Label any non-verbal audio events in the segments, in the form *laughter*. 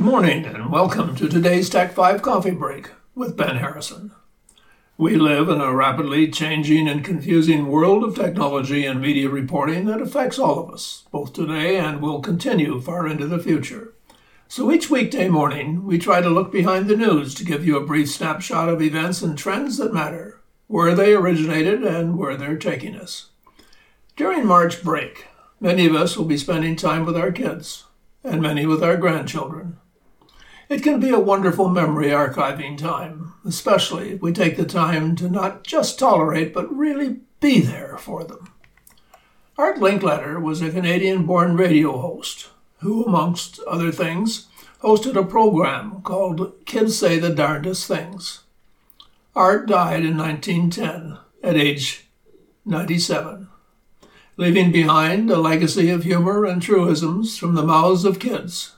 Good morning and welcome to today's Tech 5 Coffee Break with Ben Harrison. We live in a rapidly changing and confusing world of technology and media reporting that affects all of us, both today and will continue far into the future. So each weekday morning, we try to look behind the news to give you a brief snapshot of events and trends that matter, where they originated, and where they're taking us. During March break, many of us will be spending time with our kids, and many with our grandchildren. It can be a wonderful memory archiving time, especially if we take the time to not just tolerate but really be there for them. Art Linkletter was a Canadian born radio host who, amongst other things, hosted a program called Kids Say the Darndest Things. Art died in 1910 at age 97 leaving behind a legacy of humor and truisms from the mouths of kids.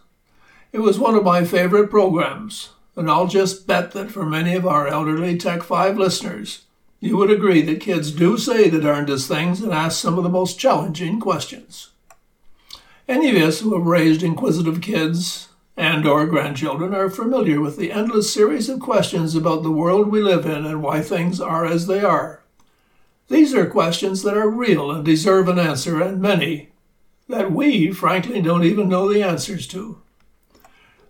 It was one of my favorite programs, and I'll just bet that for many of our elderly Tech 5 listeners, you would agree that kids do say the darndest things and ask some of the most challenging questions. Any of us who have raised inquisitive kids and or grandchildren are familiar with the endless series of questions about the world we live in and why things are as they are. These are questions that are real and deserve an answer, and many that we, frankly, don't even know the answers to.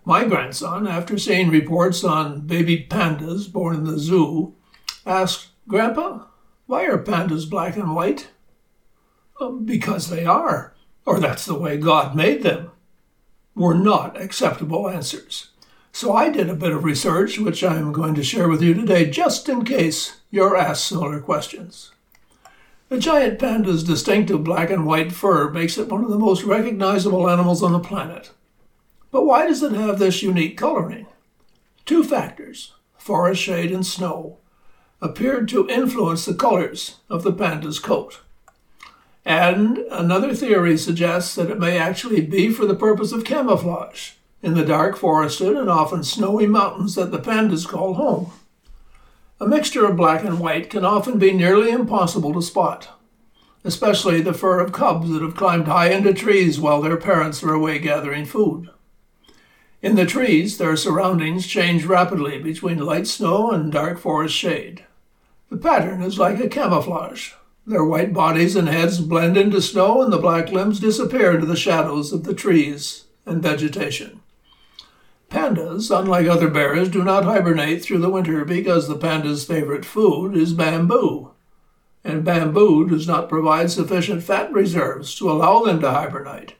My grandson, after seeing reports on baby pandas born in the zoo, asked, Grandpa, why are pandas black and white? Um, because they are, or that's the way God made them. Were not acceptable answers. So I did a bit of research, which I'm going to share with you today, just in case you're asked similar questions. The giant panda's distinctive black and white fur makes it one of the most recognizable animals on the planet. But why does it have this unique coloring? Two factors, forest shade and snow, appeared to influence the colors of the panda's coat. And another theory suggests that it may actually be for the purpose of camouflage in the dark forested and often snowy mountains that the pandas call home. A mixture of black and white can often be nearly impossible to spot, especially the fur of cubs that have climbed high into trees while their parents are away gathering food. In the trees, their surroundings change rapidly between light snow and dark forest shade. The pattern is like a camouflage. Their white bodies and heads blend into snow, and the black limbs disappear into the shadows of the trees and vegetation. Pandas, unlike other bears, do not hibernate through the winter because the panda's favorite food is bamboo. And bamboo does not provide sufficient fat reserves to allow them to hibernate.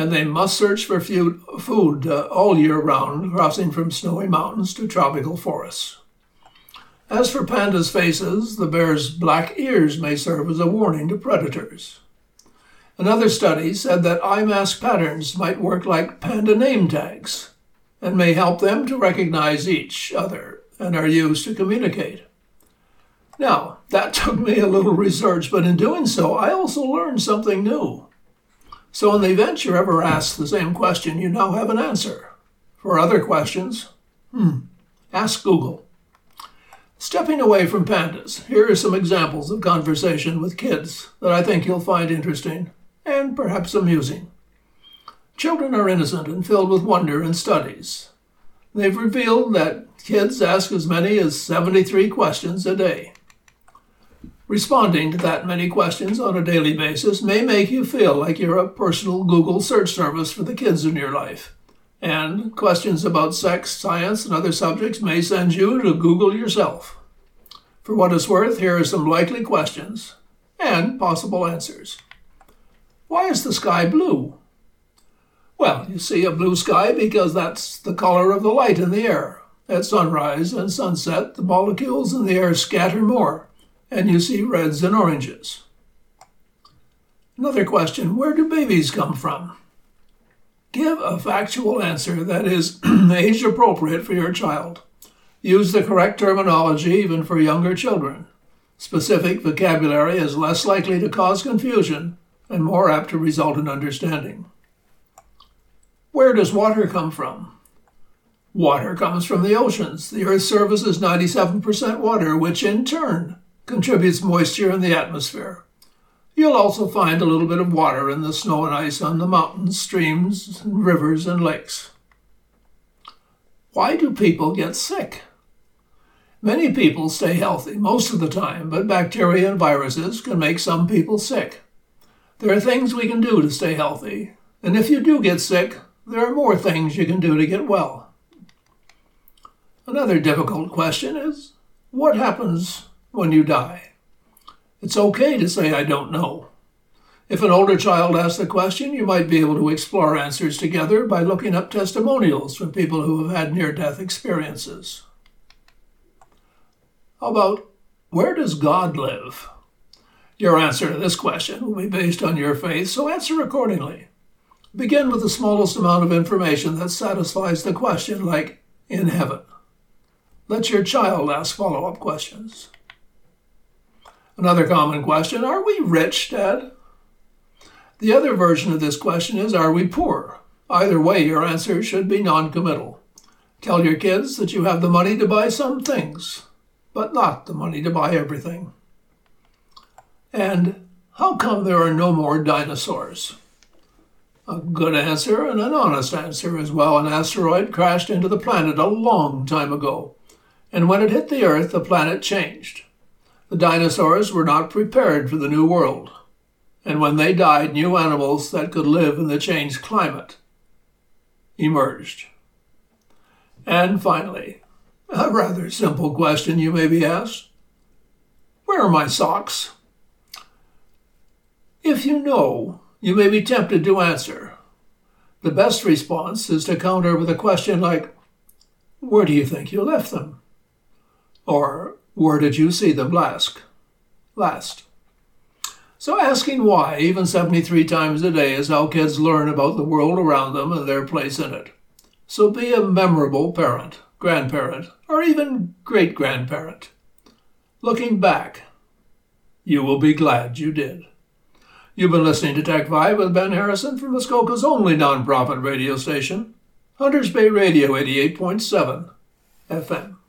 And they must search for food uh, all year round, crossing from snowy mountains to tropical forests. As for pandas' faces, the bear's black ears may serve as a warning to predators. Another study said that eye mask patterns might work like panda name tags and may help them to recognize each other and are used to communicate. Now, that *laughs* took me a little research, but in doing so, I also learned something new. So, in the event you're ever asked the same question, you now have an answer. For other questions, hmm, ask Google. Stepping away from pandas, here are some examples of conversation with kids that I think you'll find interesting and perhaps amusing. Children are innocent and filled with wonder and studies. They've revealed that kids ask as many as 73 questions a day. Responding to that many questions on a daily basis may make you feel like you're a personal Google search service for the kids in your life. And questions about sex, science, and other subjects may send you to Google yourself. For what it's worth, here are some likely questions and possible answers. Why is the sky blue? Well, you see a blue sky because that's the color of the light in the air. At sunrise and sunset, the molecules in the air scatter more, and you see reds and oranges. Another question Where do babies come from? Give a factual answer that is *clears throat* age appropriate for your child. Use the correct terminology even for younger children. Specific vocabulary is less likely to cause confusion and more apt to result in understanding. Where does water come from? Water comes from the oceans. The Earth's surface is 97% water, which in turn contributes moisture in the atmosphere. You'll also find a little bit of water in the snow and ice on the mountains, streams, rivers, and lakes. Why do people get sick? Many people stay healthy most of the time, but bacteria and viruses can make some people sick. There are things we can do to stay healthy, and if you do get sick, there are more things you can do to get well. Another difficult question is what happens when you die? It's okay to say, I don't know. If an older child asks the question, you might be able to explore answers together by looking up testimonials from people who have had near death experiences. How about where does God live? Your answer to this question will be based on your faith, so answer accordingly. Begin with the smallest amount of information that satisfies the question, like in heaven. Let your child ask follow up questions. Another common question Are we rich, Dad? The other version of this question is Are we poor? Either way, your answer should be non committal. Tell your kids that you have the money to buy some things, but not the money to buy everything. And how come there are no more dinosaurs? A good answer and an honest answer as well. An asteroid crashed into the planet a long time ago, and when it hit the Earth, the planet changed. The dinosaurs were not prepared for the new world and when they died, new animals that could live in the changed climate emerged. And finally, a rather simple question you may be asked Where are my socks? If you know, you may be tempted to answer. The best response is to counter with a question like, Where do you think you left them? Or, Where did you see them last? Last. So asking why, even 73 times a day, is how kids learn about the world around them and their place in it. So be a memorable parent, grandparent, or even great grandparent. Looking back, you will be glad you did. You've been listening to Tech 5 with Ben Harrison from Muskoka's only nonprofit radio station, Hunters Bay Radio 88.7 FM.